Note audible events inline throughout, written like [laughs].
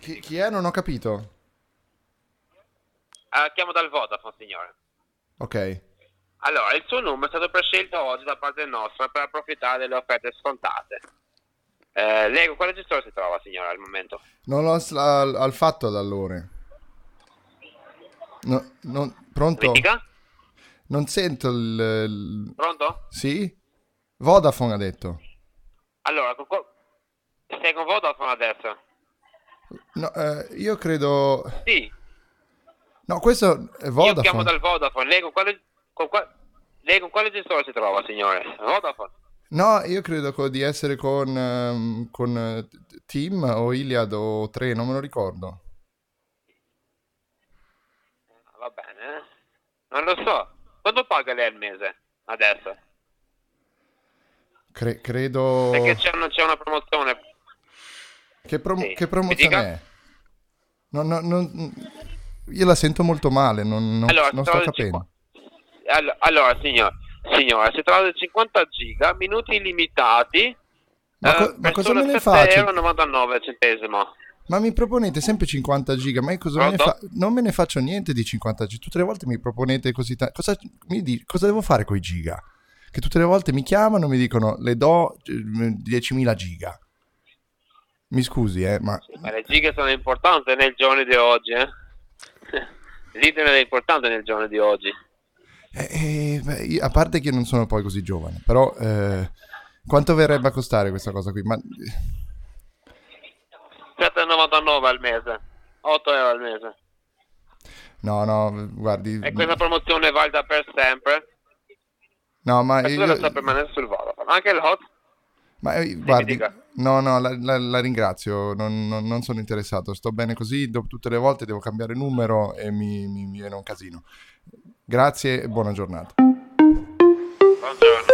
Chi, chi è? Non ho capito. Ah, chiamo dal Vodafone, signore. Ok. Allora, il suo numero è stato prescelto oggi da parte nostra per approfittare delle offerte scontate. Eh, lei con quale gestore si trova, signora, al momento? Non l'ho al, al fatto ad allora. No, non- pronto? Mi dica? Non sento il, il- Pronto? Sì? Vodafone ha detto. Allora, sei con Vodafone adesso? No, eh, io credo... Sì, No, questo è io chiamo Vodafone. dal Vodafone. Lei con quale, con qua- lei con quale gestore si trova, signore? Vodafone? No, io credo co- di essere con, ehm, con eh, Team o Iliad o 3, non me lo ricordo. Ah, Va bene, eh? Non lo so. Quanto paga lei al mese? Adesso? Cre- credo... Perché c'è una, c'è una promozione. Che, prom- Sì. che promozione è? No, no, non- Io la sento molto male, non, non- Allora, non sto capendo. 50 Allo- Allora, signor, signora, si tratta di 50 giga, minuti illimitati. Ma, co- eh, ma cosa me ne 7,99 faccio? euro e 99 centesimo. Ma mi proponete sempre 50 giga, ma io cosa me ne fa- non me ne faccio niente di 50 giga. Tutte le volte mi proponete così tanto. Cosa, mi di- cosa devo fare con i giga? Che tutte le volte mi chiamano e mi dicono le do eh, 10.000 giga. Mi scusi, eh, ma Ma le giga sono importanti nei giorni di oggi, eh? [laughs] L'internet è importante nel giorno di oggi. eh, eh, beh, a parte che io non sono poi così giovane, però eh, quanto verrebbe a costare questa cosa qui? Ma 7,99 al mese. 8 euro al mese. no, no, guardi, E questa promozione valida per sempre. No, ma Per io, sta permanente sul Vodafone. Anche il hot. ma, eh, guardi, no, no, la, la- la ringrazio, non, non- non sono interessato, sto bene così, dopo tutte le volte devo cambiare numero e mi, mi- mi viene un casino. Grazie e buona giornata. Buongiorno.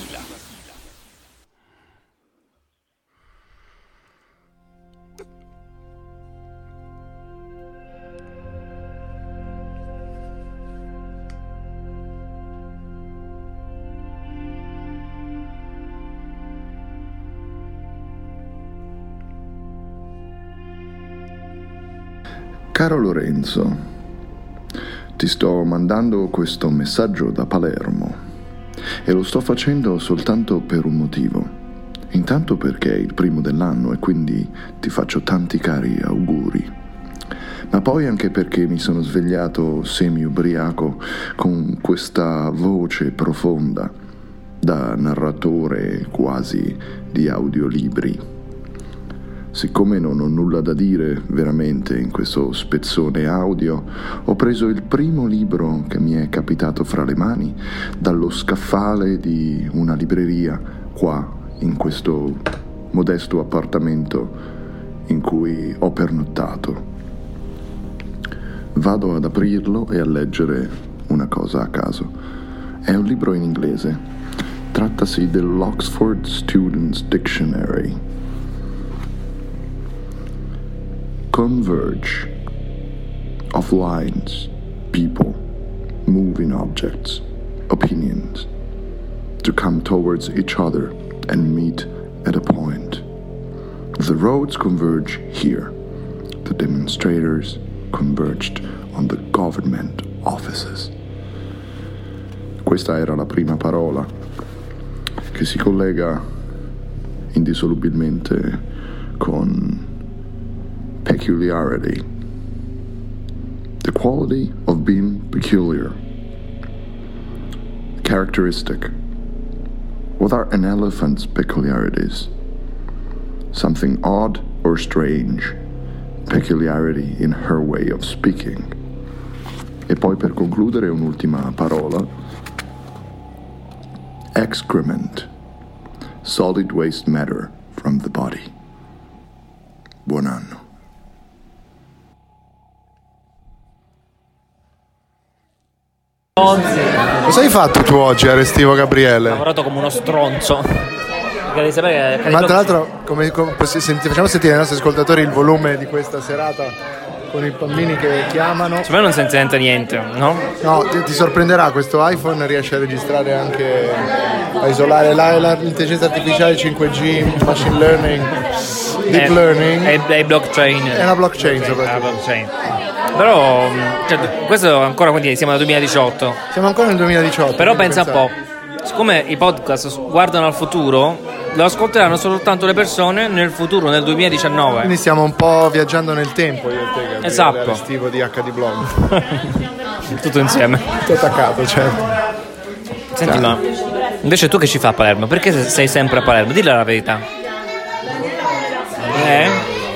Caro Lorenzo, ti sto mandando questo messaggio da Palermo e lo sto facendo soltanto per un motivo. Intanto perché è il primo dell'anno e quindi ti faccio tanti cari auguri. Ma poi anche perché mi sono svegliato semi-ubriaco con questa voce profonda da narratore quasi di audiolibri. Siccome non ho nulla da dire veramente in questo spezzone audio, ho preso il primo libro che mi è capitato fra le mani dallo scaffale di una libreria qua in questo modesto appartamento in cui ho pernottato. Vado ad aprirlo e a leggere una cosa a caso. È un libro in inglese. Trattasi dell'Oxford Students Dictionary. Converge of lines, people, moving objects, opinions, to come towards each other and meet at a point. The roads converge here. The demonstrators converged on the government offices. Questa era la prima parola che si collega indissolubilmente con peculiarity. The quality of being peculiar. Characteristic. What are an elephant's peculiarities? Something odd or strange, peculiarity in her way of speaking. E poi per concludere un'ultima parola. Excrement. Solid waste matter from the body. Buon anno. Cosa hai fatto tu oggi, Arestivo Ho Gabriele? lavorato come uno stronzo. Ma tra l'altro, come, come- senti- facciamo sentire ai nostri ascoltatori il volume di questa serata con i bambini che chiamano. Secondo me non si sente niente, no? No, ti, ti sorprenderà, questo iPhone riesce a registrare anche, a isolare la- la- l'intelligenza artificiale 5G, machine learning, deep È- learning. È, blockchain. È una blockchain È una soprattutto. blockchain. Però, cioè, questo ancora quindi siamo nel 2018. Siamo ancora nel 2018. Però pensa un po', siccome i podcast guardano al futuro, lo ascolteranno soltanto le persone nel futuro, nel 2019. Quindi stiamo un po' viaggiando nel tempo io e te, Gabriele, Esatto. Arestivo di HD Blog. [laughs] Tutto insieme. Tutto attaccato, certo. Senti, ma invece tu che ci fai a Palermo? Perché sei sempre a Palermo? Dilla la verità. Eh?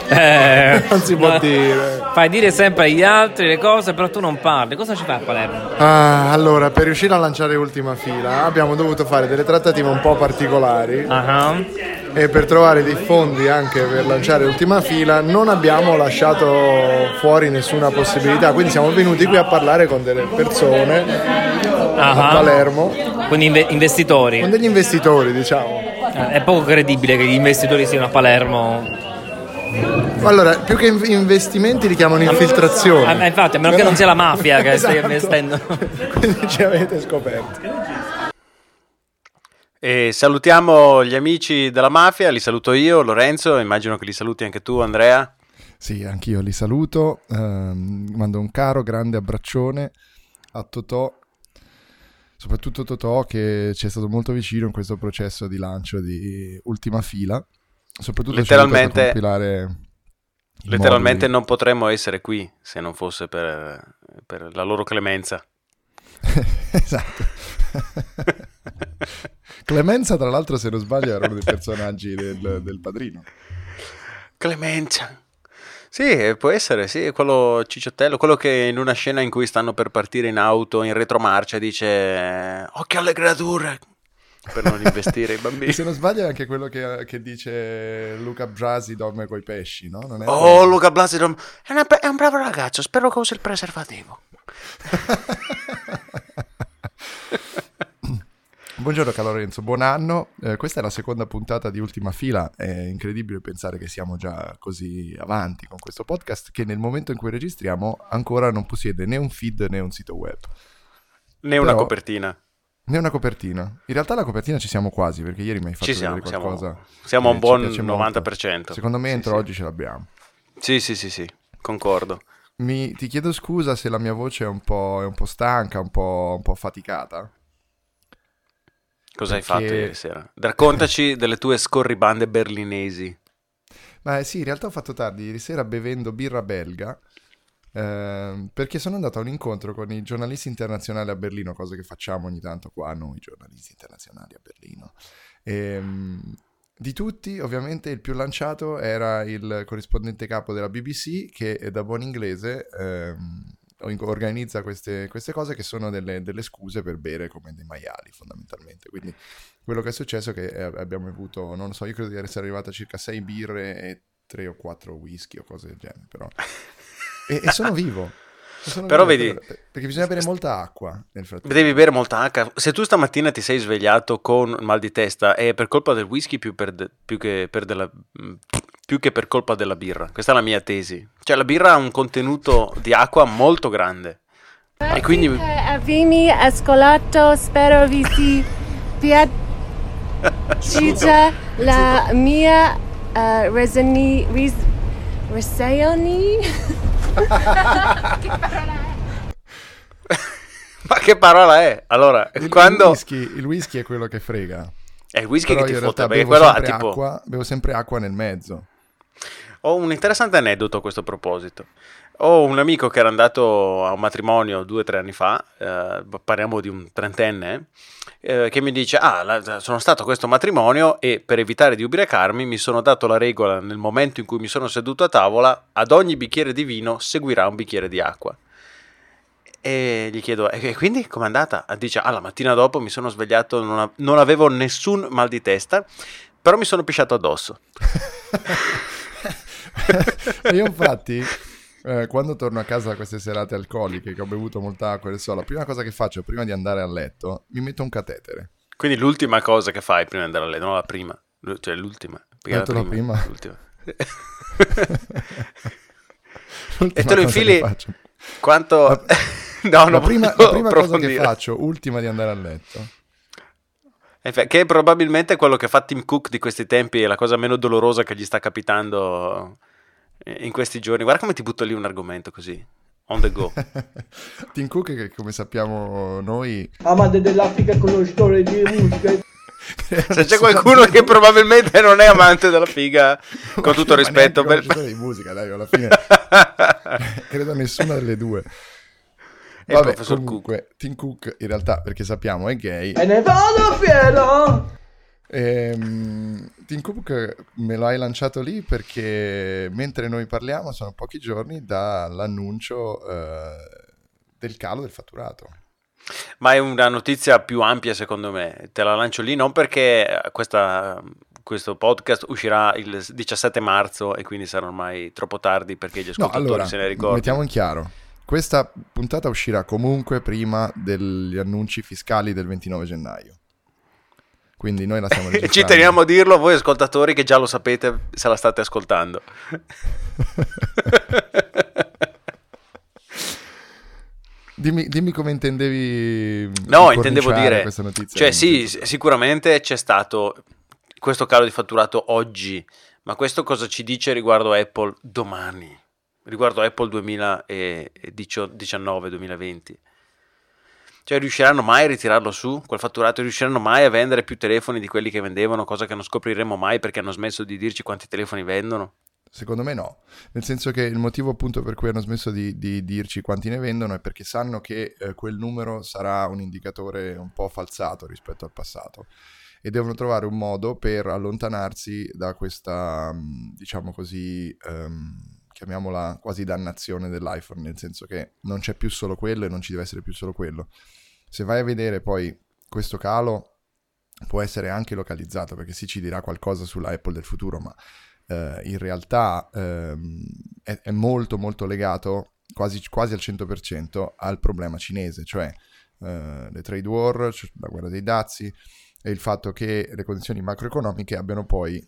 Eh, [laughs] Non si può ma- dire. Fai dire sempre agli altri le cose, però tu non parli. Cosa ci fai a Palermo? Ah, allora, per riuscire a lanciare ultima fila abbiamo dovuto fare delle trattative un po' particolari Ah, e per trovare dei fondi anche per lanciare ultima fila non abbiamo lasciato fuori nessuna possibilità, quindi siamo venuti qui a parlare con delle persone a ah. Palermo, Quindi inve- investitori. con degli investitori diciamo. Eh, È poco credibile che gli investitori siano a Palermo. Allora, più che in- investimenti li chiamano infiltrazioni. Ah, ma infatti, a meno che non sia la mafia che stai Esatto. investendo. [laughs] Quindi ci avete scoperto. E salutiamo gli amici della mafia, li saluto io, Lorenzo, immagino che li saluti anche tu, Andrea. Sì, anch'io li saluto, ehm, mando un caro grande abbraccione a Totò, soprattutto Totò che ci è stato molto vicino in questo processo di lancio di Ultima Fila, soprattutto Letteralmente- Letteralmente non potremmo essere qui se non fosse per, per la loro clemenza. [laughs] esatto. [laughs] Clemenza, tra l'altro, se non sbaglio, era uno dei personaggi del, del padrino. Clemenza. Sì, può essere, sì, quello cicciottello, quello che in una scena in cui stanno per partire in auto in retromarcia dice occhio alle creature per non investire i bambini. se non sbaglio è anche quello che, che dice Luca Brasi dorme coi pesci, no? Non è Oh, Luca Blasi non- è, una- è un bravo ragazzo, spero che usi il preservativo. [laughs] Buongiorno caro Lorenzo, buon anno. Eh, questa è la seconda puntata di Ultima Fila. È incredibile pensare che siamo già così avanti con questo podcast che nel momento in cui registriamo ancora non possiede né un feed né un sito web, Né una Però- copertina. Né una copertina. In realtà la copertina ci siamo quasi perché ieri mi hai fatto Ci siamo, vedere qualcosa. siamo a un buon piace molto. 90%. Secondo me entro sì. oggi ce l'abbiamo. Sì, sì, sì, sì, concordo. Mi- ti chiedo scusa se la mia voce è un po', è un po' stanca, un po', un po' faticata. Cosa hai Perché- fatto ieri sera? Raccontaci [laughs] delle tue scorribande berlinesi. Ma sì, in realtà ho fatto tardi ieri sera bevendo birra belga ehm, perché sono andato a un incontro con i giornalisti internazionali a Berlino, cosa che facciamo ogni tanto qua noi giornalisti internazionali a Berlino. Ehm, di tutti, ovviamente, il più lanciato era il corrispondente capo della BBC che eh, da buon inglese ehm, organizza queste, queste cose che sono delle, delle scuse per bere come dei maiali fondamentalmente. Quindi quello che è successo è che eh, abbiamo avuto, non lo so, io credo di essere arrivato a circa 6 birre e 3 o 4 whisky o cose del genere, però... [laughs] E, e sono vivo. [laughs] Sono Però vedi- per- Perché bisogna bere molta acqua nel frattempo. Devi bere molta acqua. Se tu stamattina ti sei svegliato con mal di testa è per colpa del whisky più, per de- più che, per della- mm, più che per colpa della birra. Questa è la mia tesi. Cioè la birra ha un contenuto di acqua molto grande. E quindi Eh, Avvini ascolato, spero vi si [laughs] piaccia la mia eh, resoni, ris, reseoni. Ma che parola è? Allora, Il, quando... il whisky, il whisky è quello che frega. È il whisky Però che ti fotte, realtà perché bevo quello ha sempre, tipo... acqua, bevo sempre acqua nel mezzo. Ho un interessante aneddoto a questo proposito. Ho un amico che era andato a un matrimonio due o tre anni fa, eh, parliamo di un trentenne, eh, che mi dice, ah, la- sono stato a questo matrimonio e per evitare di ubriacarmi mi sono dato la regola nel momento in cui mi sono seduto a tavola, ad ogni bicchiere di vino seguirà un bicchiere di acqua. E gli chiedo, e quindi com'è andata? Dice, ah, la mattina dopo mi sono svegliato, non, a- non avevo nessun mal di testa, però mi sono pisciato addosso. [laughs] Io infatti, eh, quando torno a casa da queste serate alcoliche, che ho bevuto molta acqua e so, la prima cosa che faccio prima di andare a letto, mi metto un catetere. Quindi l'ultima cosa che fai prima di andare a letto, non la prima, cioè l'ultima. perché Metto la prima. l'ultima. [laughs] L'ultima E te lo infili quanto... La- [laughs] no, la prima, la prima cosa che faccio, ultima di andare a letto, Che è probabilmente quello che fa Tim Cook di questi tempi è la cosa meno dolorosa che gli sta capitando in questi giorni. Guarda come ti butto lì un argomento così, on the go. [laughs] Tim Cook, che come sappiamo noi... Amante dell'Africa, conoscitore di musica. [laughs] Se c'è qualcuno che probabilmente non è amante della figa, [laughs] con tutto il rispetto, per... conoscitore di musica, dai, alla fine credo nessuna delle due. E Vabbè, professor comunque, Tim Cook in realtà, perché sappiamo, è gay. E ne vado fiero! Ehm, Tim Cook me lo hai lanciato lì perché mentre noi parliamo sono pochi giorni dall'annuncio eh, del calo del fatturato. Ma è una notizia più ampia secondo me, te la lancio lì non perché questa- questo podcast uscirà il 17 marzo e quindi sarà ormai troppo tardi perché gli No, ascoltatori allora, se ne ricordano. mettiamo in chiaro. Questa puntata uscirà comunque prima degli annunci fiscali del 29 gennaio. Quindi noi la stiamo [laughs] registrando. Ci teniamo a dirlo voi ascoltatori che già lo sapete se la state ascoltando. [laughs] Dimmi, dimmi come intendevi No, intendevo dire, questa notizia. cioè sì, sicuramente c'è stato questo calo di fatturato oggi, ma questo cosa ci dice riguardo Apple domani, riguardo Apple 2019-2020? Cioè riusciranno mai a ritirarlo su, quel fatturato? Riusciranno mai a vendere più telefoni di quelli che vendevano, cosa che non scopriremo mai perché hanno smesso di dirci quanti telefoni vendono? Secondo me no, nel senso che il motivo appunto per cui hanno smesso di, di dirci quanti ne vendono è perché sanno che eh, quel numero sarà un indicatore un po' falsato rispetto al passato e devono trovare un modo per allontanarsi da questa, mh, diciamo così, ehm, chiamiamola quasi dannazione dell'iPhone, nel senso che non c'è più solo quello e non ci deve essere più solo quello. Se vai a vedere poi questo calo può essere anche localizzato perché sì ci dirà qualcosa sulla Apple del futuro, ma eh, in realtà ehm, è, è molto molto legato quasi, quasi al 100% al problema cinese, cioè eh, le trade war, cioè la guerra dei dazi e il fatto che le condizioni macroeconomiche abbiano poi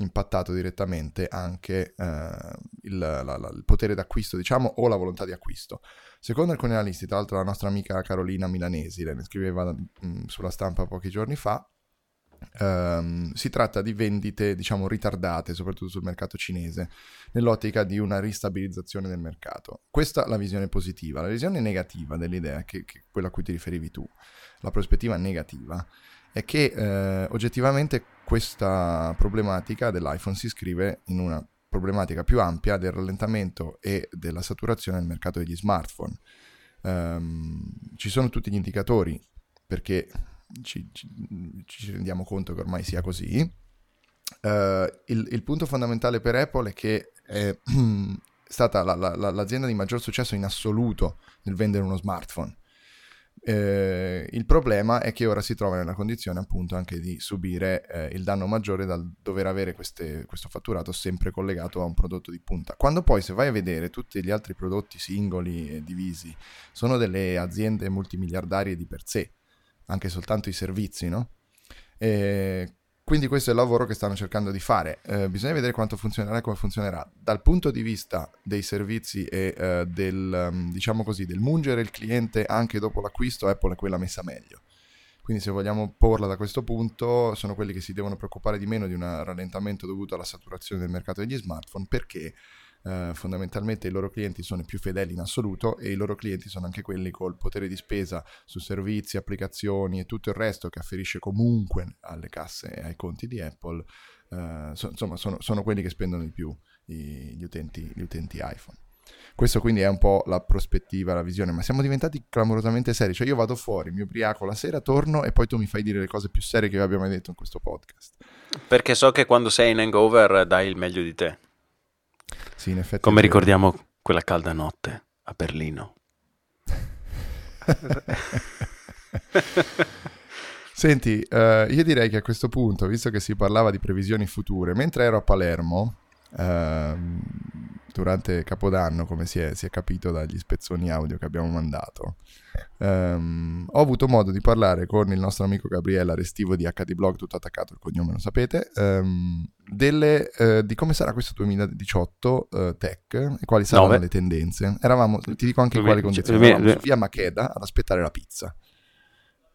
impattato direttamente anche eh, il, la- la- il potere d'acquisto, diciamo, o la volontà di acquisto. Secondo alcuni analisti, tra l'altro la nostra amica Carolina Milanesi, lei ne scriveva mh, sulla stampa pochi giorni fa, ehm, si tratta di vendite, diciamo, ritardate, soprattutto sul mercato cinese, nell'ottica di una ristabilizzazione del mercato. Questa è la visione positiva. La visione negativa dell'idea, che, che quella a cui ti riferivi tu, la prospettiva negativa, è che eh, oggettivamente questa problematica dell'iPhone si iscrive in una problematica più ampia del rallentamento e della saturazione del mercato degli smartphone. Ehm, ci sono tutti gli indicatori perché ci, ci- ci rendiamo conto che ormai sia così. Eh, il, il punto fondamentale per Apple è che è [clears throat] stata la- la- la- l'azienda di maggior successo in assoluto nel vendere uno smartphone. Eh, il problema è che ora si trova nella condizione appunto anche di subire eh, il danno maggiore dal dover avere queste- questo fatturato sempre collegato a un prodotto di punta. Quando poi se vai a vedere tutti gli altri prodotti singoli e divisi sono delle aziende multimiliardarie di per sé, anche soltanto i servizi, no? E quindi questo è il lavoro che stanno cercando di fare. Eh, bisogna vedere quanto funzionerà e come funzionerà. Dal punto di vista dei servizi e eh, del, um, diciamo così, del mungere il cliente anche dopo l'acquisto, Apple è quella messa meglio. Quindi se vogliamo porla da questo punto, sono quelli che si devono preoccupare di meno di un rallentamento dovuto alla saturazione del mercato degli smartphone perché eh, fondamentalmente i loro clienti sono i più fedeli in assoluto e i loro clienti sono anche quelli col potere di spesa su servizi, applicazioni e tutto il resto che afferisce comunque alle casse e ai conti di Apple. eh, so- insomma, sono, sono quelli che spendono di più i- gli, utenti, gli utenti iPhone. Questo quindi è un po' la prospettiva, la visione, ma siamo diventati clamorosamente seri, cioè io vado fuori, mi ubriaco la sera, torno e poi tu mi fai dire le cose più serie che abbia mai detto in questo podcast. Perché so che quando sei in hangover dai il meglio di te. Sì, in effetti. Come ricordiamo quella calda notte a Berlino. [laughs] Senti, eh, io direi che a questo punto, visto che si parlava di previsioni future, mentre ero a Palermo, durante Capodanno, come si è, si è capito dagli spezzoni audio che abbiamo mandato, ehm, ho avuto modo di parlare con il nostro amico Gabriele Restivo di HD Blog, tutto attaccato, il cognome lo sapete, ehm, delle, eh, di come sarà questo 2018 eh, tech e quali saranno Nove. le tendenze. Eravamo, ti dico anche in quali condizioni, eravamo su via Macheda ad aspettare la pizza.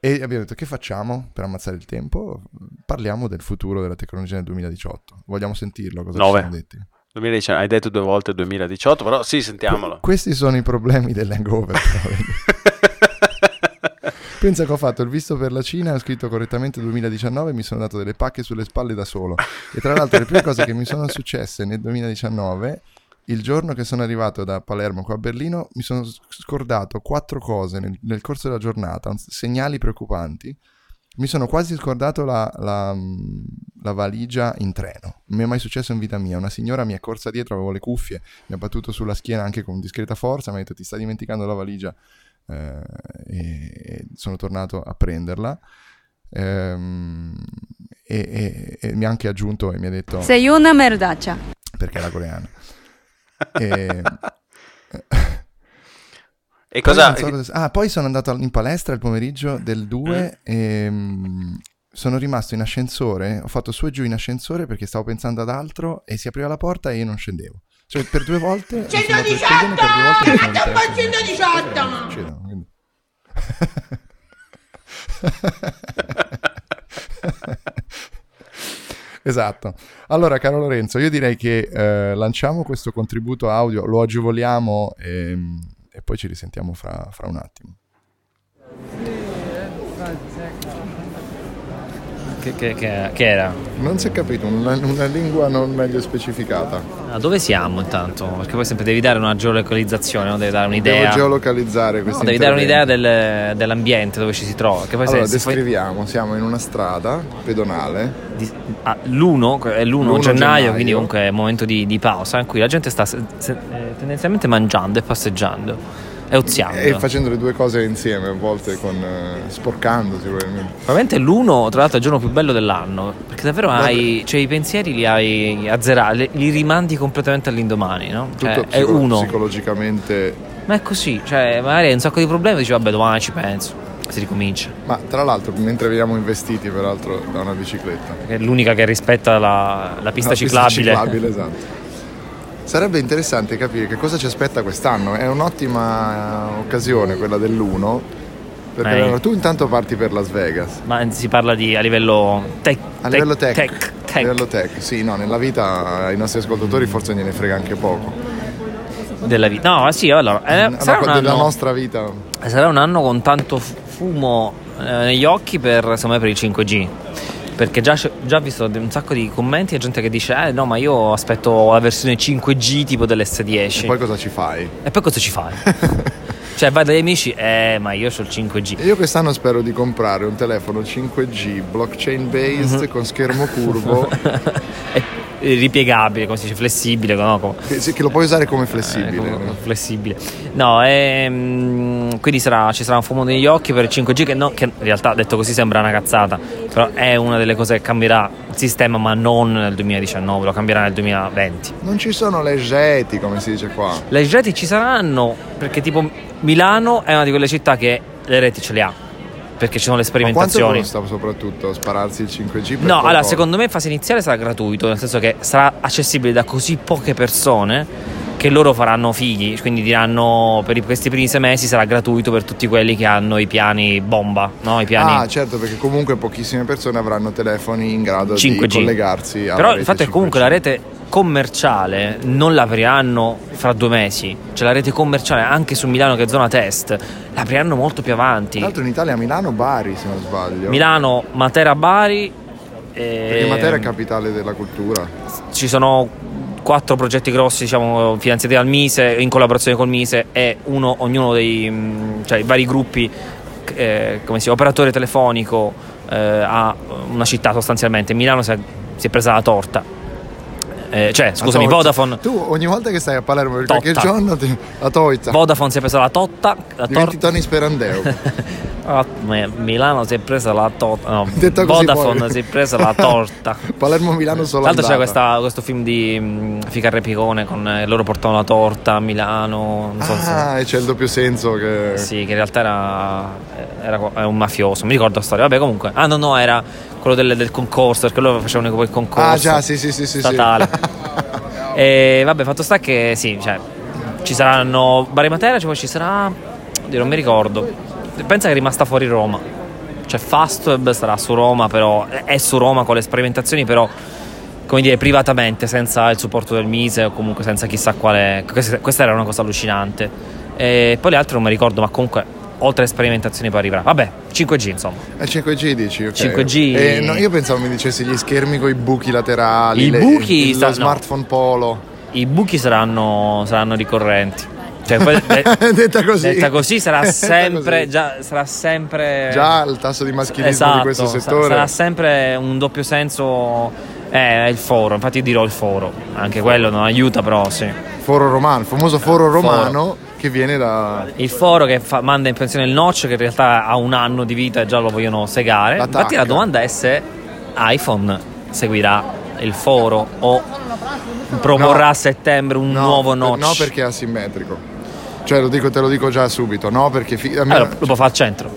E abbiamo detto che facciamo per ammazzare il tempo? Parliamo del futuro della tecnologia nel 2018. Vogliamo sentirlo? Cosa Nove. ci siamo detti? 2019, hai detto due volte 2018, però sì, sentiamolo. Questi sono i problemi dell'hangover. [laughs] Pensa che ho fatto il visto per la Cina, ho scritto correttamente 2019 e mi sono dato delle pacche sulle spalle da solo. E tra l'altro le prime cose che mi sono successe nel 2019, il giorno che sono arrivato da Palermo qua a Berlino, mi sono scordato quattro cose nel, nel corso della giornata, segnali preoccupanti. Mi sono quasi scordato la, la, mm, la valigia in treno. Non mi è mai successo in vita mia. Una signora mi è corsa dietro, avevo le cuffie, mi ha battuto sulla schiena anche con discreta forza, mi ha detto ti stai dimenticando la valigia eh, e, e sono tornato a prenderla. Ehm, e, e- e mi ha anche aggiunto e mi ha detto Sei una merdaccia. perché era coreana. E, [laughs] E poi cosa... so cosa- Ah, poi sono andato in palestra il pomeriggio del 2 e mm, sono rimasto in ascensore. Ho fatto su e giù in ascensore perché stavo pensando ad altro e si apriva la porta e io non scendevo. Cioè, per due volte. mi sono dato del piedino, per due volte sono ripreso. 118! Succedono, quindi- [laughs] [laughs] Esatto. Allora, caro Lorenzo, io direi che eh, lanciamo questo contributo audio, lo agevoliamo e, e poi ci risentiamo fra, fra un attimo. Che, che- che- che era? Non si è capito, una, una lingua non meglio specificata. Ah, dove siamo intanto? Perché poi sempre devi dare una geolocalizzazione, no? devi dare Devo un'idea. geolocalizzare No, questo devi dare un'idea del- dell'ambiente dove ci si trova. Che poi Allora, se descriviamo, siamo in una strada pedonale. di- ah, l'uno è l'1 L'uno gennaio, gennaio. quindi comunque è un momento di, di pausa in cui la gente sta se- se- eh, tendenzialmente mangiando e passeggiando e oziando. E facendo le due cose insieme, a volte con eh, sporcandosi probabilmente. Probabilmente l'uno, tra l'altro, è il giorno più bello dell'anno. Perché davvero hai. Cioè, i pensieri li hai azzerati, li rimandi completamente all'indomani, no? Cioè, Tutto è psico- uno. psicologicamente. Ma è così, cioè, magari hai un sacco di problemi, dici, vabbè, domani ci penso. Si ricomincia. Ma tra l'altro, mentre veniamo investiti peraltro da una bicicletta. Che è l'unica che rispetta la, la pista Una ciclabile. ciclabile, esatto. [laughs] Sarebbe interessante capire che cosa ci aspetta quest'anno. È un'ottima occasione quella dell'uno. Perché allora, tu intanto parti per Las Vegas. Ma si parla di a livello tech. A livello tech. tech, A livello tech, sì, no, nella vita ai nostri ascoltatori forse gliene frega anche poco. della vita. No, sì, allora. eh, No, sarà, un della anno, nostra vita. sarà un anno con tanto fu- fumo eh, negli occhi per, secondo me, per il 5G. Perché già, già ho visto un sacco di commenti e gente che dice: Eh no, ma io aspetto la versione 5G tipo dell'S10. E poi cosa ci fai? E poi cosa ci fai? [laughs] cioè, vai dagli amici, eh, ma io ho il 5G. E io quest'anno spero di comprare un telefono 5G blockchain based Mhm. con schermo curvo [laughs] ripiegabile, come si dice, flessibile, no? Come- che, sì, che lo puoi usare come Eh, flessibile. come- flessibile. No, ehm, quindi sarà- ci sarà un fumo negli occhi per il 5G che, no- che in realtà detto così sembra una cazzata, però è una delle cose che cambierà il sistema ma non nel 2019, lo cambierà nel 2020. Non ci sono le jeti, come si dice qua. Le reti ci saranno perché tipo Milano è una di quelle città che le reti ce le ha, perché ci sono le Ma quanto sperimentazioni. costa soprattutto spararsi il 5G? per No, allora secondo me in fase iniziale sarà gratuito, nel senso che sarà accessibile da così poche persone che loro faranno figli, quindi diranno per questi primi sei mesi sarà gratuito per tutti quelli che hanno i piani bomba, no? I piani Ah, certo, perché comunque pochissime persone avranno telefoni in grado 5G. di collegarsi alla Però il fatto è che comunque 5G. la rete commerciale non l'apriranno fra due mesi, cioè la rete commerciale anche su Milano che è zona test, l'apriranno molto più avanti. Tra l'altro in Italia a Milano Bari, se non sbaglio. Milano, Matera, Bari. Perché Matera è capitale della cultura. ci sono quattro progetti grossi, diciamo, finanziati dal Mise, in collaborazione col Mise, e uno, ognuno dei mh, cioè, vari gruppi, eh, come si chiama, operatore telefonico, eh, a una città sostanzialmente. Milano si è, si è presa la torta. Eh, cioè, scusami. Vodafone. Tu ogni volta che stai a Palermo per qualche Totta. giorno ti... la toita. Vodafone si è presa la totta. La Diventi torta. Tony Sperandeo. [laughs] Ah, Milano si è presa la torta. No, Vodafone poi. si è presa la torta. [laughs] Palermo-Milano solo Tra l'altro c'è questa- questo film di mm, Ficarre Picone con eh, loro portano la torta a Milano. Non so se- Ah, e c'è il doppio senso che... Sì, che in realtà era, era co- era un mafioso. Mi ricordo la storia. Vabbè, comunque. Ah, no, no, era quello del, del concorso. Perché loro facevano il concorso. Ah già, sì, sì, sì, sì. sì. statale. [laughs] e vabbè, fatto sta che sì, cioè, ci saranno Bari Matera, cioè, poi ci sarà. Oddio, non mi ricordo. Pensa che è rimasta fuori Roma. Cioè, Fastweb sarà su Roma, però. È su Roma con le sperimentazioni, però. Come dire, privatamente, senza il supporto del Mise o comunque senza chissà quale. Questa era una cosa allucinante. E poi le altre non mi ricordo, ma comunque, oltre a sperimentazioni poi arriverà. Vabbè, 5G insomma. È 5G dici, ok. 5G. Eh, no, io pensavo mi dicessi gli schermi con i buchi laterali, I le- buchi il, sta- lo smartphone polo. I buchi saranno, saranno ricorrenti. Cioè, poi- de- [laughs] Detta così. Detta così sarà Detta sempre, così. già, sarà sempre Già il tasso di maschilismo esatto, di questo settore. sarà sempre un doppio senso. Eh, il foro, infatti dirò il foro, anche quello non aiuta, però sì. Foro romano, il famoso foro romano che viene da... Il foro che fa- manda in pensione il notch, che in realtà ha un anno di vita e già lo vogliono segare. La Infatti la domanda è se iPhone seguirà il foro o proporrà No. a settembre un No, nuovo notch. No, perché è asimmetrico. Cioè, lo dico, te lo dico già subito, no? Perché... fi- Allora, lo può fare al centro.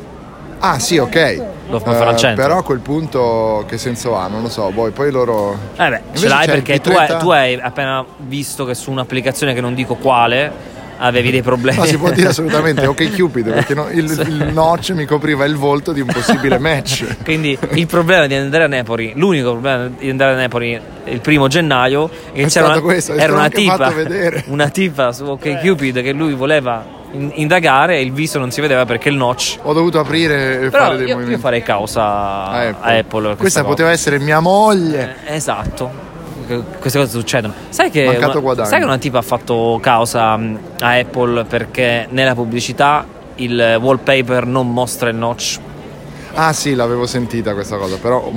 Ah, sì, ok. Lo può fare al Eh, centro. Però a quel punto che senso ha? Non lo so, poi, poi loro... Eh beh, Invece ce l'hai perché tu P30 hai, tu hai appena visto che su un'applicazione che non dico quale avevi dei problemi. No, si può dire assolutamente ok [laughs] Cupid perché no- il, il notch mi copriva il volto di un possibile match. [laughs] Quindi il problema di andare a Napoli, l'unico problema di andare a Napoli il primo gennaio è che È c'era una, questo, era una tipa, [laughs] una tipa su OkCupid che lui voleva in- indagare e il viso non si vedeva perché il notch. Ho dovuto aprire e Però fare dei io, io movimenti. farei causa a a Apple. Apple. per Questa cosa. poteva essere mia moglie. Eh, Esatto. Queste cose succedono. Sai che, una, sai che una tipa ha fatto causa mh, a Apple perché nella pubblicità il wallpaper non mostra il notch? Ah sì, l'avevo sentita questa cosa, però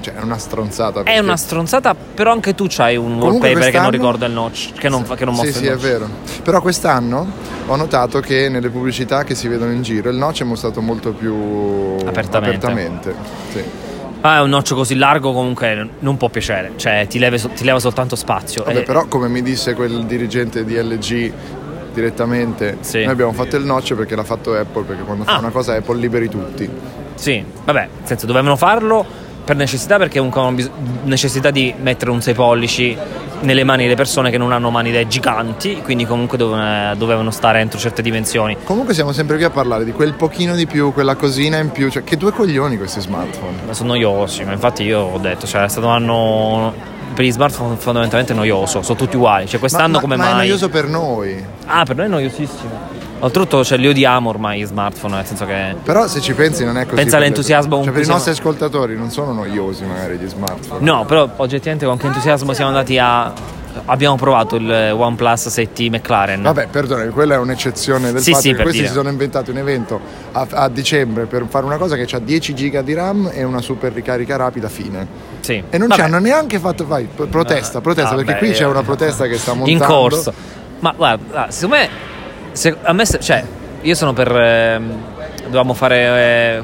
cioè, è una stronzata. È perché- una stronzata, però anche tu c'hai un Comunque wallpaper che non ricorda il notch, che non, fa- che non Sì, mostra sì, il è notch. vero. Però quest'anno ho notato che nelle pubblicità che si vedono in giro il notch è mostrato molto più Apertamente. apertamente, sì. Ah, un notch così largo comunque non può piacere, cioè ti, leve- ti leva soltanto spazio. Vabbè, E- però come mi disse quel dirigente di LG direttamente, Sì. noi abbiamo fatto il notch perché l'ha fatto Apple, perché quando fa Ah. una cosa Apple liberi tutti. Sì, vabbè, nel senso dovevano farlo per necessità perché comunque hanno necessità di mettere un 6 pollici nelle mani delle persone che non hanno mani da giganti, quindi comunque dove- dovevano stare entro certe dimensioni. Comunque siamo sempre qui a parlare di quel pochino di più, quella cosina in più, cioè che due coglioni questi smartphone. Ma sono noiosi, ma infatti io ho detto, cioè è stato un anno per gli smartphone fondamentalmente noioso, sono tutti uguali, cioè quest'anno ma, come ma mai... è noioso per noi. Ah, per noi è noiosissimo. Oltretutto cioè, li odiamo ormai gli smartphone, nel senso che... Però se ci pensi non è così. Pensa all'entusiasmo Cioè, per i nostri ascoltatori non sono noiosi magari gli smartphone. No, però oggettivamente con che entusiasmo siamo andati a... Abbiamo provato il OnePlus 7 McLaren. Vabbè, perdonami, quella è un'eccezione del Sì, fatto sì, che questi dire. si sono inventati un evento a, a dicembre per fare una cosa che ha 10 giga di RAM e una super ricarica rapida fine. Sì. E non Vabbè. ci hanno neanche fatto. Vai, protesta, protesta, Vabbè, perché qui c'è una protesta che sta montando. in corso. Ma guarda, ah, secondo me, se- a me, cioè, io sono per. ehm, dovevamo fare eh,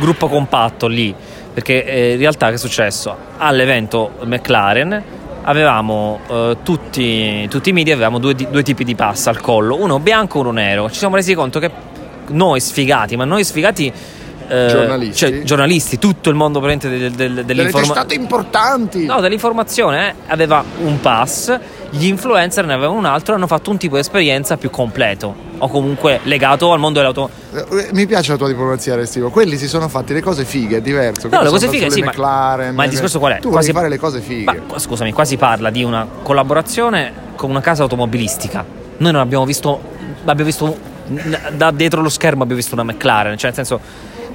gruppo compatto lì. Perché eh, in realtà che è successo? All'evento McLaren avevamo eh, tutti, tutti i media avevamo due, due tipi di pass al collo, uno bianco e uno nero. Ci siamo resi conto che noi sfigati, ma noi sfigati. eh, Giornalisti. cioè giornalisti, tutto il mondo del, del, Delle dell'informazione. testate importanti. No, dell'informazione eh, aveva un pass, gli influencer ne avevano un altro e hanno fatto un tipo di esperienza più completo o comunque legato al mondo dell'auto. Eh, Mi piace la tua diplomazia restivo. Quelli si sono fatti le cose fighe, è diverso. No, le cose fighe sì, ma, McLaren, ma il discorso qual è? Tu vuoi fare le cose fighe. Ma, scusami, qua si parla di una collaborazione con una casa automobilistica. Noi non abbiamo visto, abbiamo visto da dietro lo schermo abbiamo visto una McLaren, cioè nel senso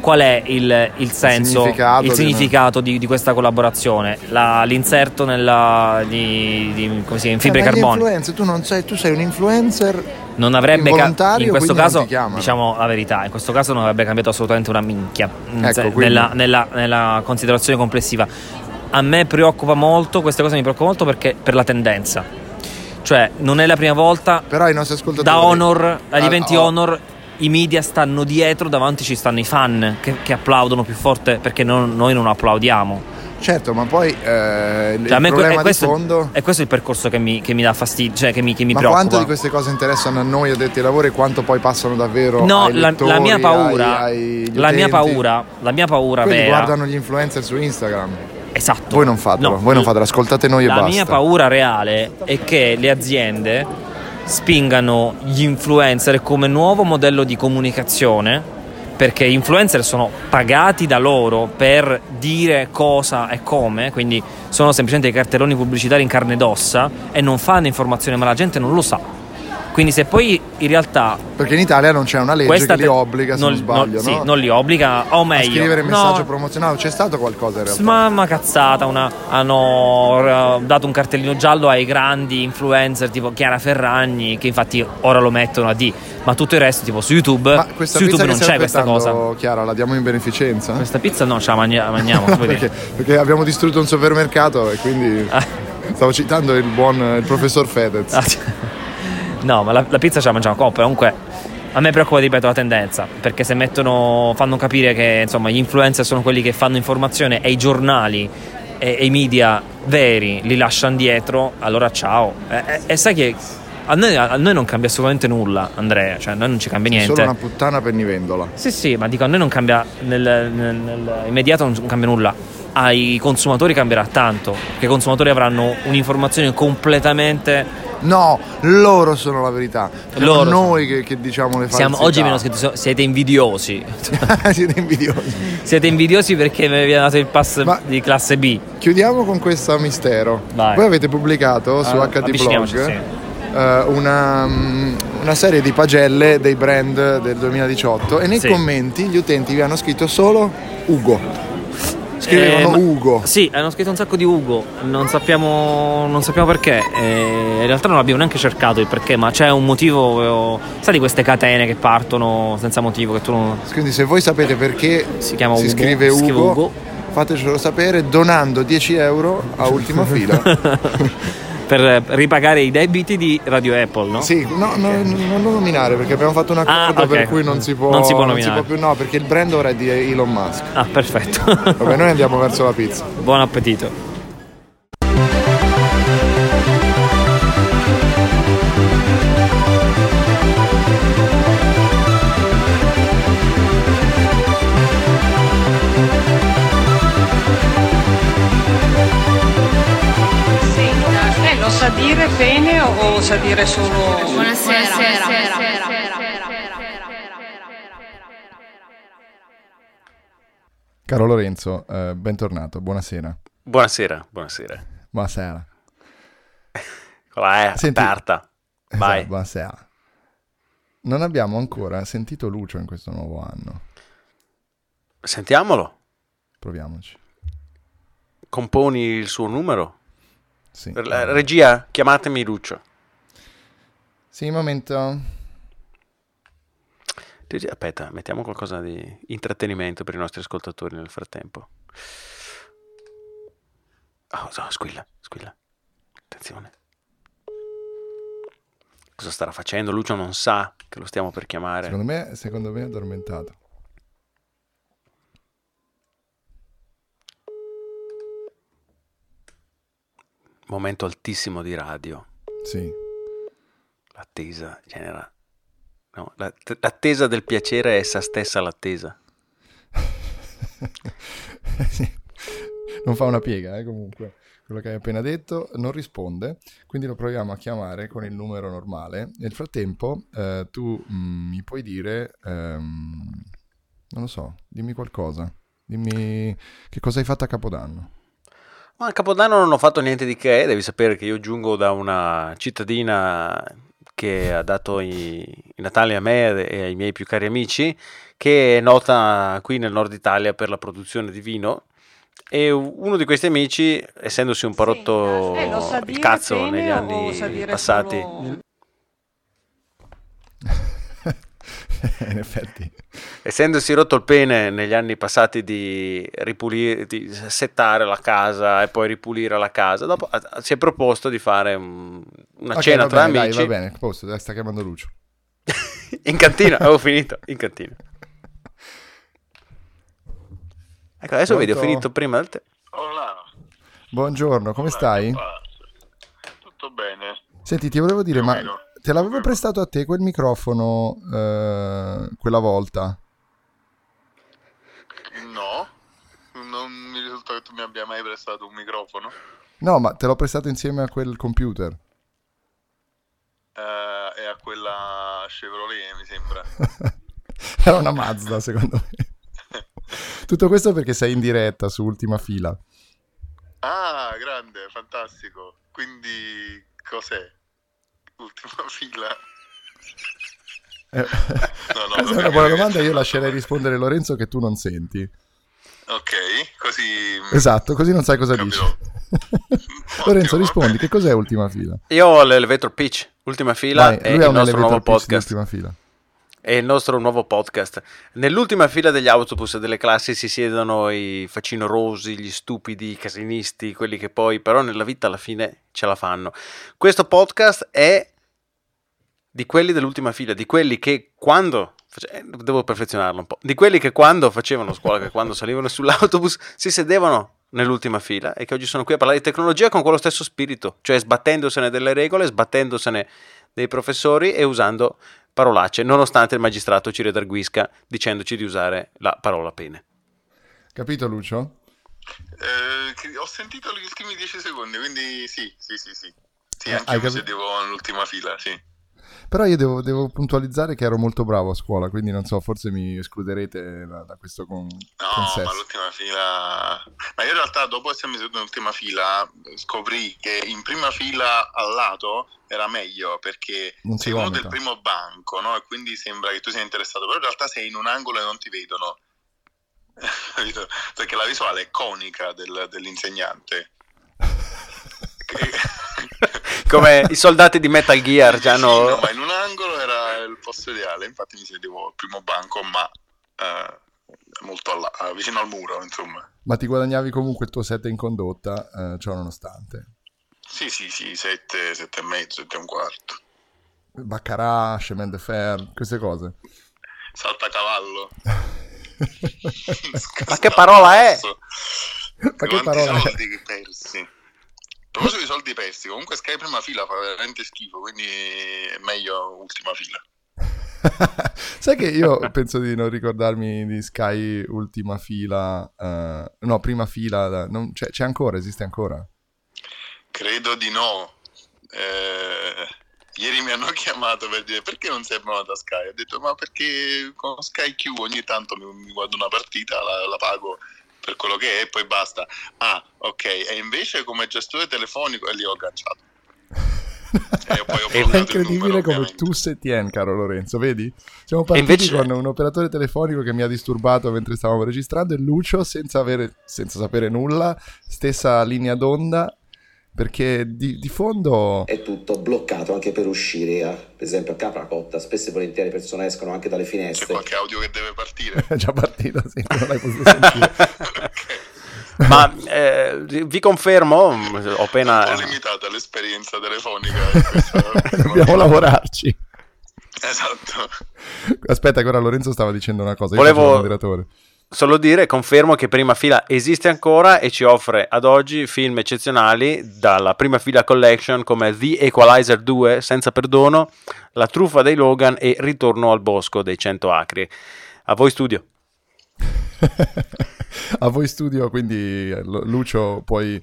qual è il, il senso, significato il di significato di, di questa collaborazione? La- l'inserto nella, di, come si chiama, in fibre Eh, carboniche. influencer, tu non sei, tu sei un influencer non avrebbe ca- involontario, in questo caso diciamo la verità in questo caso non avrebbe cambiato assolutamente una minchia Ecco, nella, nella- nella considerazione complessiva a me preoccupa molto queste cose mi preoccupano molto perché per la tendenza cioè non è la prima volta Però i nostri ascoltatori da Honor agli eventi oh, Honor i media stanno dietro davanti ci stanno i fan che, che applaudono più forte perché non- noi non applaudiamo Certo, ma poi eh, il Cioè, a me que- problema è, questo, di fondo è questo il percorso che mi, che mi dà fastidio cioè che mi, che mi ma preoccupa quanto di queste cose interessano a noi addetti ai lavori e quanto poi passano davvero No, ai la, lettori, la mia paura, ai- agli la mia paura, la mia paura Quelli vera. guardano gli influencer su Instagram. Esatto. Voi non fatelo, No, voi non fatelo, ascoltate noi e La basta. mia paura reale è che le aziende spingano gli influencer come nuovo modello di comunicazione perché gli influencer sono pagati da loro per dire cosa e come, quindi sono semplicemente dei cartelloni pubblicitari in carne ed ossa e non fanno informazione, ma la gente non lo sa. Quindi se poi in realtà Perché in Italia non c'è una legge che li obbliga, se non, sbaglio, sì, no? non li obbliga, o a meglio, scrivere no, messaggio promozionale. C'è stato qualcosa in realtà. Mamma cazzata, una- hanno eh, dato un cartellino giallo ai grandi influencer tipo Chiara Ferragni, che infatti ora lo mettono a D, ma tutto il resto tipo su YouTube, Ma su YouTube non c'è questa cosa. Chiara, la diamo in beneficenza? Questa pizza no, ce la magna- mangiamo. [laughs] No, perché, perché abbiamo distrutto un supermercato e quindi Ah. stavo citando il buon il professor Fedez. No, ma la, la pizza ce la mangiamo qua, comunque a me preoccupa, ripeto, la tendenza, perché se mettono, fanno capire che insomma gli influencer sono quelli che fanno informazione e i giornali e, e i media veri li lasciano dietro, allora ciao. E, e- sai che a noi, a noi non cambia assolutamente nulla, Andrea, cioè a noi non ci cambia niente. Solo una puttana pennivendola. Sì, sì, ma dico, a noi non cambia nel, nel- nel immediato non cambia nulla. Ai consumatori cambierà tanto, perché i consumatori avranno un'informazione completamente No, loro sono la verità. Loro noi che, che diciamo le Siamo, falsità. oggi mi hanno scritto siete invidiosi. [laughs] Siete invidiosi. siete invidiosi perché mi avete dato il pass Ma- di classe B. Chiudiamo con questo mistero. Vai. Voi avete pubblicato su Ah, HD Blog sì. eh, una, mm, una serie di pagelle dei brand del 2018 e nei Sì. commenti gli utenti vi hanno scritto solo Ugo. Scrivevano Eh, ma- Ugo. Sì, hanno scritto un sacco di Ugo, non sappiamo, non sappiamo perché. eh, in realtà non abbiamo neanche cercato il perché, ma c'è un motivo. eh, Sai di queste catene che partono senza motivo, che tu non. Quindi se voi sapete perché Si chiama si Ugo, scrive si scrive Ugo, Ugo. fatecelo sapere donando 10 euro a ultima [laughs] fila. [laughs] per ripagare i debiti di Radio Apple, no? Sì, no, no, non lo nominare perché abbiamo fatto un accordo Ah, ok. per cui non si può, Non si può non si nominare. può più, no, perché il brand ora è di Elon Musk. Ah, perfetto. Vabbè, noi andiamo verso la pizza. Buon appetito. Dire solo... Caro Lorenzo, eh, bentornato, buonasera. Buonasera, buonasera. Buonasera. [laughs] Con la E Senti- aperta. Vai. Esatto, buonasera. Non abbiamo ancora sentito Lucio in questo nuovo anno. Sentiamolo. Proviamoci. Componi il suo numero. Sì, la regia, chiamatemi Lucio. Sì, momento. Aspetta, mettiamo qualcosa di intrattenimento per i nostri ascoltatori nel frattempo. Oh, no, squilla, squilla. Attenzione. Cosa starà facendo? Lucio non sa che lo stiamo per chiamare. Secondo me, secondo me è addormentato. Momento altissimo di radio. Sì. L'attesa genera... No, la- l'attesa del piacere è essa stessa l'attesa. Sì. [laughs] Non fa una piega, eh, comunque. Quello che hai appena detto non risponde, quindi lo proviamo a chiamare con il numero normale. Nel frattempo, eh, tu mm, mi puoi dire, ehm, non lo so, dimmi qualcosa. Dimmi che cosa hai fatto a Capodanno. Ma a Capodanno non ho fatto niente di che, devi sapere che io giungo da una cittadina che ha dato i, i Natali a me e ai miei più cari amici, che è nota qui nel nord Italia per la produzione di vino. E uno di questi amici, essendosi un po' rotto Eh, il cazzo negli anni passati, solo- [laughs] In effetti. essendosi rotto il pene negli anni passati di ripulire, di settare la casa e poi ripulire la casa, dopo si è proposto di fare un- una Ok, cena va tra bene, amici Dai, va bene, posto, sta chiamando Lucio. [laughs] in cantina. Avevo finito in cantina. Ecco, adesso vedi, ho Pronto? finito prima del te. Buongiorno, come stai? Tutto bene. Senti, ti volevo dire, Più ma meno. Te l'avevo prestato a te quel microfono eh, quella volta? No, non mi risulta che tu mi abbia mai prestato un microfono. No, ma te l'ho prestato insieme a quel computer. Eh, e a quella Chevrolet, mi sembra. [laughs] Era una Mazda, secondo me. [laughs] Tutto questo perché sei in diretta su Ultima Fila. Ah, grande, fantastico. Quindi cos'è? Ultima [laughs] fila. Eh, No, no, [laughs] Questa è una buona domanda, io lascerei [laughs] rispondere Lorenzo che tu non senti. Ok, così... Esatto, così non sai cosa Capirò. dici. Lorenzo, rispondi, che cos'è Ultima Fila? Io ho l'elevator pitch, ultima fila, Vai, è il un nostro nuovo elevator pitch di podcast. Ultima Fila. È il nostro nuovo podcast. Nell'ultima fila degli autobus e delle classi si siedono i facinorosi, gli stupidi, i casinisti, quelli che poi però nella vita alla fine ce la fanno. Questo podcast è di quelli dell'ultima fila, di quelli che quando eh, devo perfezionarlo un po', di quelli che quando facevano scuola, che quando salivano sull'autobus si sedevano nell'ultima fila e che oggi sono qui a parlare di tecnologia con quello stesso spirito, cioè sbattendosene delle regole, sbattendosene dei professori e usando parolacce, nonostante il magistrato ci redarguisca dicendoci di usare la parola pene. Capito Lucio? Eh, ho sentito gli ultimi 10 secondi, quindi sì, sì, sì, sì. Sì, Eh, anche io capi- sedevo nell'ultima fila, sì. Però io devo, devo puntualizzare che ero molto bravo a scuola, quindi non so, forse mi escluderete da, da questo con, No, consesso. ma l'ultima fila... Ma io in realtà dopo essermi seduto nell'ultima fila scoprì che in prima fila al lato era meglio perché sei uno del primo banco, no? E quindi sembra che tu sia interessato, però in realtà sei in un angolo e non ti vedono. [laughs] Perché la visuale è conica del- dell'insegnante. [laughs] Come i soldati di Metal Gear già Sì, hanno... no, ma in un angolo era il posto ideale, infatti mi sedevo al primo banco, ma eh, molto alla- eh, vicino al muro, insomma. Ma ti guadagnavi comunque il tuo 7 in condotta, eh, ciò nonostante. Sì, sì, sì, sette, sette e mezzo, sette e un quarto. Baccarà, chemin de fer, queste cose. Saltacavallo. [laughs] [laughs] Ma che parola è? Ma che Quanti parola è? soldi che persi. Proposito di soldi persi, comunque Sky prima fila fa veramente schifo, quindi è meglio ultima fila. [laughs] Sai che io penso di non ricordarmi di Sky ultima fila, eh, no, prima fila, non- c'è, c'è ancora, esiste ancora? Credo di no. Eh, ieri mi hanno [laughs] chiamato per dire perché non sei abbonato a Sky. Ho detto ma perché con Sky Q ogni tanto mi, mi guardo una partita, la, la pago per quello che è e poi basta. Ah, ok. E invece come gestore telefonico e lì ho agganciato. [laughs] E poi ho È incredibile numero, come ovviamente. tu se tien, caro Lorenzo, vedi? Siamo partiti invece- con un operatore telefonico che mi ha disturbato mentre stavamo registrando e Lucio, senza, avere, senza sapere nulla, stessa linea d'onda, perché di, di fondo... è tutto bloccato anche per uscire, eh. per esempio a Capracotta, spesso e volentieri le persone escono anche dalle C'è finestre. qualche audio che deve partire. È [laughs] già partito, sì, non l'hai potuto sentire. [laughs] Ma eh, vi confermo, ho appena... po' limitata l'esperienza telefonica. questa- [laughs] Dobbiamo lavorarci. Esatto. Aspetta, che ora Lorenzo stava dicendo una cosa. Io Volevo- facevo il moderatore. Solo dire, confermo che Prima Fila esiste ancora e ci offre ad oggi film eccezionali dalla Prima Fila Collection come The Equalizer 2, Senza Perdono, La Truffa dei Logan e Ritorno al Bosco dei Cento Acri. A voi studio. [laughs] A voi studio, quindi Lucio, poi eh,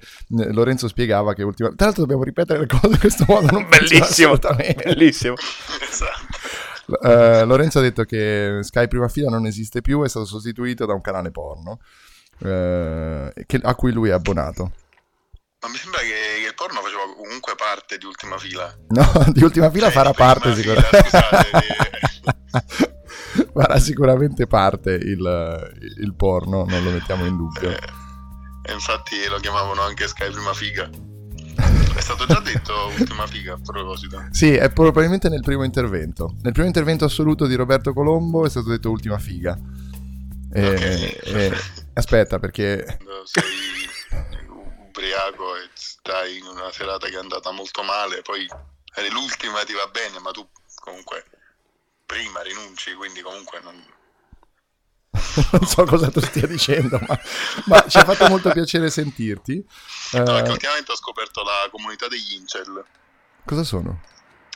Lorenzo spiegava che ultimamente... Tra l'altro dobbiamo ripetere le cose in questo modo, non Bellissimo, bellissimo. esatto. Eh, Lorenzo ha detto che Sky Prima Fila non esiste più, è stato sostituito da un canale porno eh, che- a cui lui è abbonato. Ma mi sembra che, il porno faceva comunque parte di ultima fila. No, [laughs] di ultima fila Cioè, farà parte fila, sicuramente. scusate, [laughs] farà sicuramente parte il, il porno, non lo mettiamo in dubbio. E infatti lo chiamavano anche Sky Prima Figa. È stato già detto [laughs] ultima figa a proposito. Sì, è probabilmente nel primo intervento. Nel primo intervento assoluto di Roberto Colombo è stato detto ultima figa. E- e- aspetta, perché Quando sei ubriaco e stai in una serata che è andata molto male, poi eri l'ultima ti va bene, ma tu comunque prima rinunci, quindi comunque non... [laughs] non so cosa tu stia dicendo, ma, ma ci ha fatto molto piacere sentirti. No, Eh, ultimamente ho scoperto la comunità degli incel. cosa sono?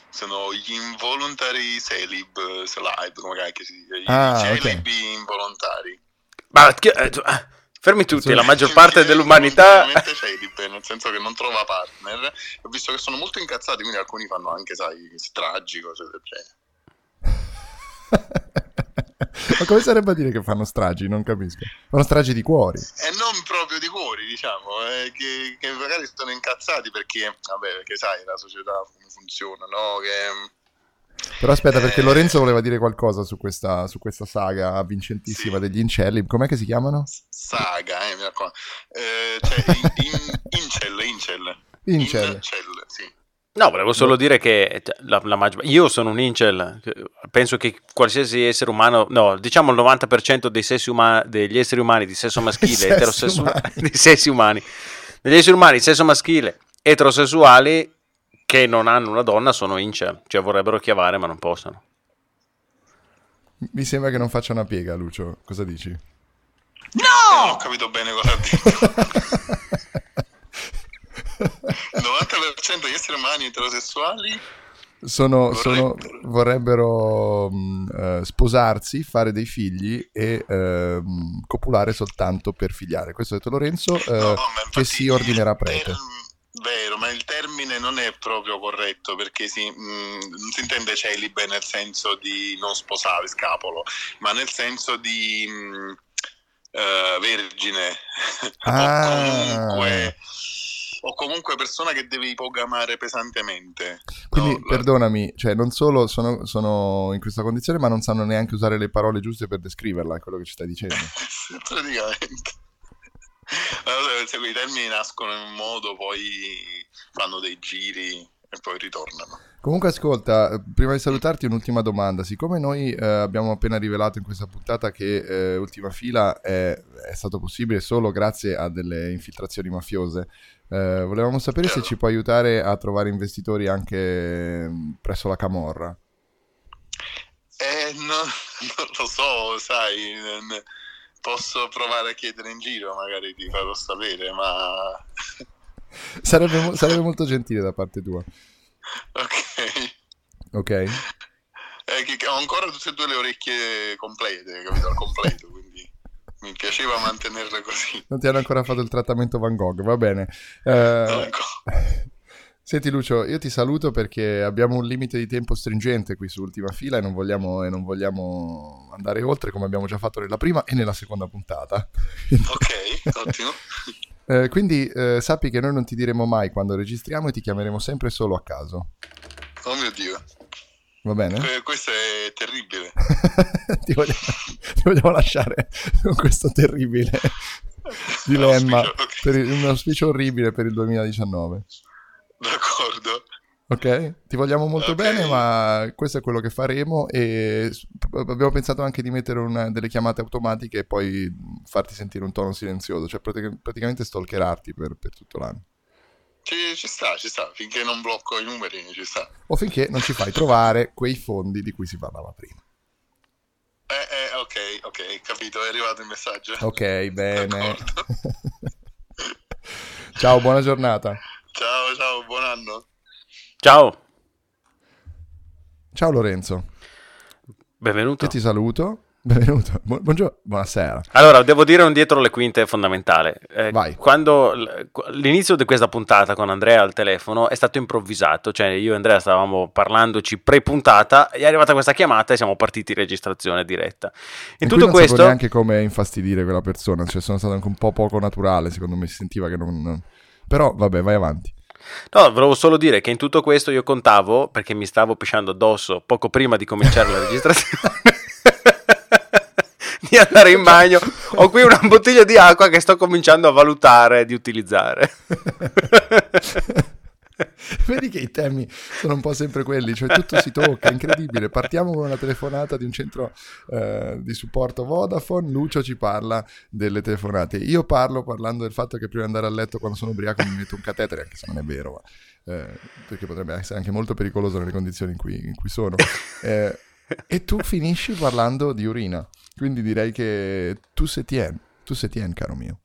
Sono gli involuntary celib, celib, come cacchio si dice, gli Ah, celibi involontari. Ma che- eh, eh, fermi tutti, la maggior parte dell'umanità... Veramente celib, nel senso che non trova partner. Ho visto che sono molto incazzati, quindi alcuni fanno anche, sai, stragi, cose del genere. [laughs] Ma come sarebbe a dire che fanno stragi? Non capisco. Fanno stragi di cuori. E non proprio di cuori, diciamo, eh, che, che magari sono incazzati perché, vabbè, perché sai la società come funziona, no? Che Però aspetta, perché Lorenzo voleva dire qualcosa su questa, su questa saga vincentissima degli incelli. Com'è che si chiamano? saga, eh, mi raccomando. Eh, cioè, in, in- incel, incel. Incel. Incel, sì. No, volevo solo dire che cioè, la, la maggior- io sono un incel, penso che qualsiasi essere umano, no, diciamo il 90% dei sessi uma- degli esseri umani di sesso [laughs] maschile, eterosessuale, umani. [laughs] dei sessi umani, degli esseri umani di sesso maschile, eterosessuali che non hanno una donna sono incel, cioè vorrebbero chiavare ma non possono. Mi sembra che non faccia una piega, Lucio. Cosa dici? No! Non ho capito bene cosa ha detto. [laughs] Il 90% degli esseri umani eterosessuali Sono, sono- vorrebbero eh, sposarsi, fare dei figli e ehm, copulare soltanto per figliare. Questo ha detto Lorenzo, eh, che si ordinerà prete. Vero, ma il termine non è proprio corretto perché si, mh, non si intende celibe nel senso di non sposare, scapolo, ma nel senso di mh, eh, vergine [laughs] Ah. o, comunque, o comunque persona che devi ipogamare pesantemente. Quindi, perdonami, cioè, non solo sono, sono in questa condizione, ma non sanno neanche usare le parole giuste per descriverla, è quello che ci stai dicendo. [laughs] Praticamente. Allora, se quei termini nascono in un modo, poi fanno dei giri e poi ritornano. Comunque, ascolta, prima di salutarti, un'ultima domanda. Siccome noi eh, abbiamo appena rivelato in questa puntata che eh, Ultima Fila è, è stato possibile solo grazie a delle infiltrazioni mafiose, eh, volevamo sapere se ci può aiutare a trovare investitori anche mm, presso la Camorra. Eh, no- [laughs] non lo so, sai, posso provare a chiedere in giro, magari ti farò sapere, ma [laughs] Sarebbe, sarebbe molto gentile da parte tua. [laughs] ok. Ok? Che ho ancora tutte e due le orecchie complete, capito? Al completo, quindi mi piaceva mantenerle così. Non ti hanno ancora fatto il trattamento Van Gogh, va bene. Eh, [laughs] Senti Lucio, io ti saluto perché abbiamo un limite di tempo stringente qui su Ultima Fila e non vogliamo, e non vogliamo andare oltre come abbiamo già fatto nella prima e nella seconda puntata. Ok, ottimo. [laughs] Eh, quindi eh, sappi che noi non ti diremo mai quando registriamo e ti chiameremo sempre solo a caso. Oh mio Dio, Va bene? Que- questo è terribile. [laughs] ti, vogliamo, ti vogliamo lasciare con questo terribile [laughs] dilemma, per il- un auspicio orribile per il 2019. D'accordo. Ok, ti vogliamo molto bene, ma questo è quello che faremo e abbiamo pensato anche di mettere una- delle chiamate automatiche e poi farti sentire un tono silenzioso, cioè pratica- praticamente stalkerarti per, per tutto l'anno. Ci, ci sta, ci sta, finché non blocco i numeri ci sta. O finché non ci fai trovare quei fondi di cui si parlava prima. Eh, eh, ok, ok, capito, è arrivato il messaggio. Ok, bene. [laughs] Ciao, buona giornata. Ciao, ciao, buon anno. Ciao, Ciao Lorenzo. benvenuto. Io ti saluto. Benvenuto. Bu- buongiorno, buonasera. Allora, devo dire un dietro le quinte fondamentale. Eh, Vai. Quando l- l'inizio di questa puntata con Andrea al telefono è stato improvvisato, cioè io e Andrea stavamo parlandoci pre-puntata, è arrivata questa chiamata e siamo partiti in registrazione diretta. In E tutto non questo, sapevo neanche come infastidire quella persona, cioè sono stato anche un po' poco naturale, secondo me si sentiva che non, Però vabbè, vai avanti. No, volevo solo dire che in tutto questo io contavo, perché mi stavo pisciando addosso poco prima di cominciare la [laughs] registrazione, di andare in bagno. Ho qui una bottiglia di acqua che sto cominciando a valutare di utilizzare. [laughs] Vedi che i temi sono un po' sempre quelli, cioè tutto si tocca, incredibile. Partiamo con una telefonata di un centro eh, di supporto Vodafone, Lucio ci parla delle telefonate. Io parlo parlando del fatto che prima di andare a letto quando sono ubriaco mi metto un catetere, anche se non è vero, ma, eh, perché potrebbe essere anche molto pericoloso nelle condizioni in cui, in cui sono. Eh, e tu finisci parlando di urina, quindi direi che tu sei tien, tu sei tien, caro mio.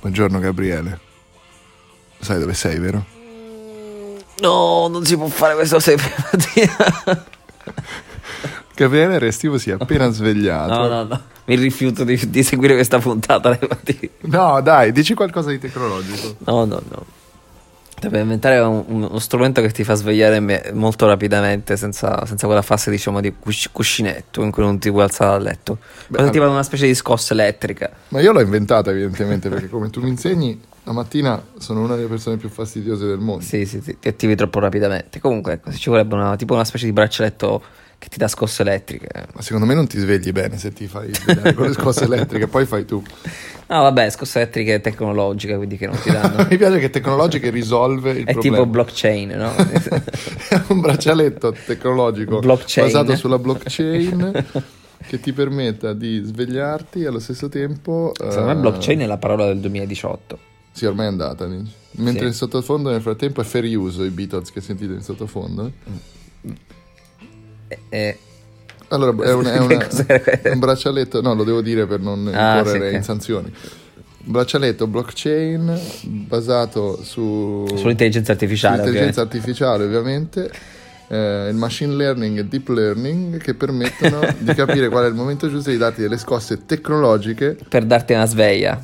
Buongiorno Gabriele. Sai dove sei, vero? No, non si può fare questo sempre mattina. [laughs] Gabriele Restivo si è appena svegliato. No, no, no. Mi rifiuto di, di seguire questa puntata. No, dai, dici qualcosa di tecnologico. No, no, no. Devi inventare un, uno strumento che ti fa svegliare molto rapidamente, senza, senza, quella fase, diciamo, di cusci- cuscinetto in cui non ti puoi alzare dal letto. Beh, ti va una specie di scossa elettrica. Ma io l'ho inventata, evidentemente, perché come tu mi insegni, la mattina sono una delle persone più fastidiose del mondo. Sì, sì, sì, ti attivi troppo rapidamente. Comunque, ecco, ci vorrebbe una, tipo una specie di braccialetto che ti dà scosse elettriche. Ma secondo me non ti svegli bene se ti fai con le scosse elettriche, poi fai tu. No, vabbè, scosse elettriche tecnologiche, quindi che non ti danno. [laughs] Mi piace che tecnologiche risolve il È problema. tipo blockchain, no? È [laughs] un braccialetto tecnologico blockchain. basato sulla blockchain che ti permetta di svegliarti allo stesso tempo... Secondo me uh, blockchain è la parola del 2018. Sì, ormai è andata. Mentre Sì. in sottofondo nel frattempo è Fair Use, i Beatles che sentite in sottofondo. Eh, Allora, è, un, è [laughs] una- cos'era? un braccialetto, no, lo devo dire per non Ah, incorrere sì, in sanzioni. Un braccialetto blockchain basato su Sull'intelligenza artificiale, sull'intelligenza artificiale, ovviamente. eh, il machine learning e deep learning che permettono [laughs] di capire qual è il momento giusto di darti delle scosse tecnologiche per darti una sveglia.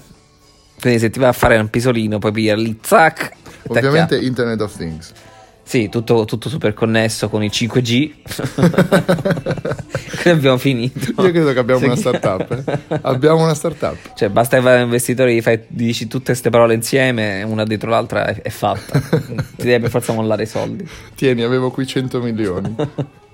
Quindi se ti vai a fare un pisolino, puoi pigliare lì, zac. ovviamente. Internet of Things Sì, tutto, tutto super connesso con il 5G. [laughs] Qui abbiamo finito. io credo che abbiamo una startup eh. abbiamo una startup Cioè, basta che vai da investitori, gli fai, dici tutte queste parole insieme, una dietro l'altra, è, è fatta. [laughs] Ti deve per forza mollare i soldi. tieni avevo qui 100 milioni [laughs]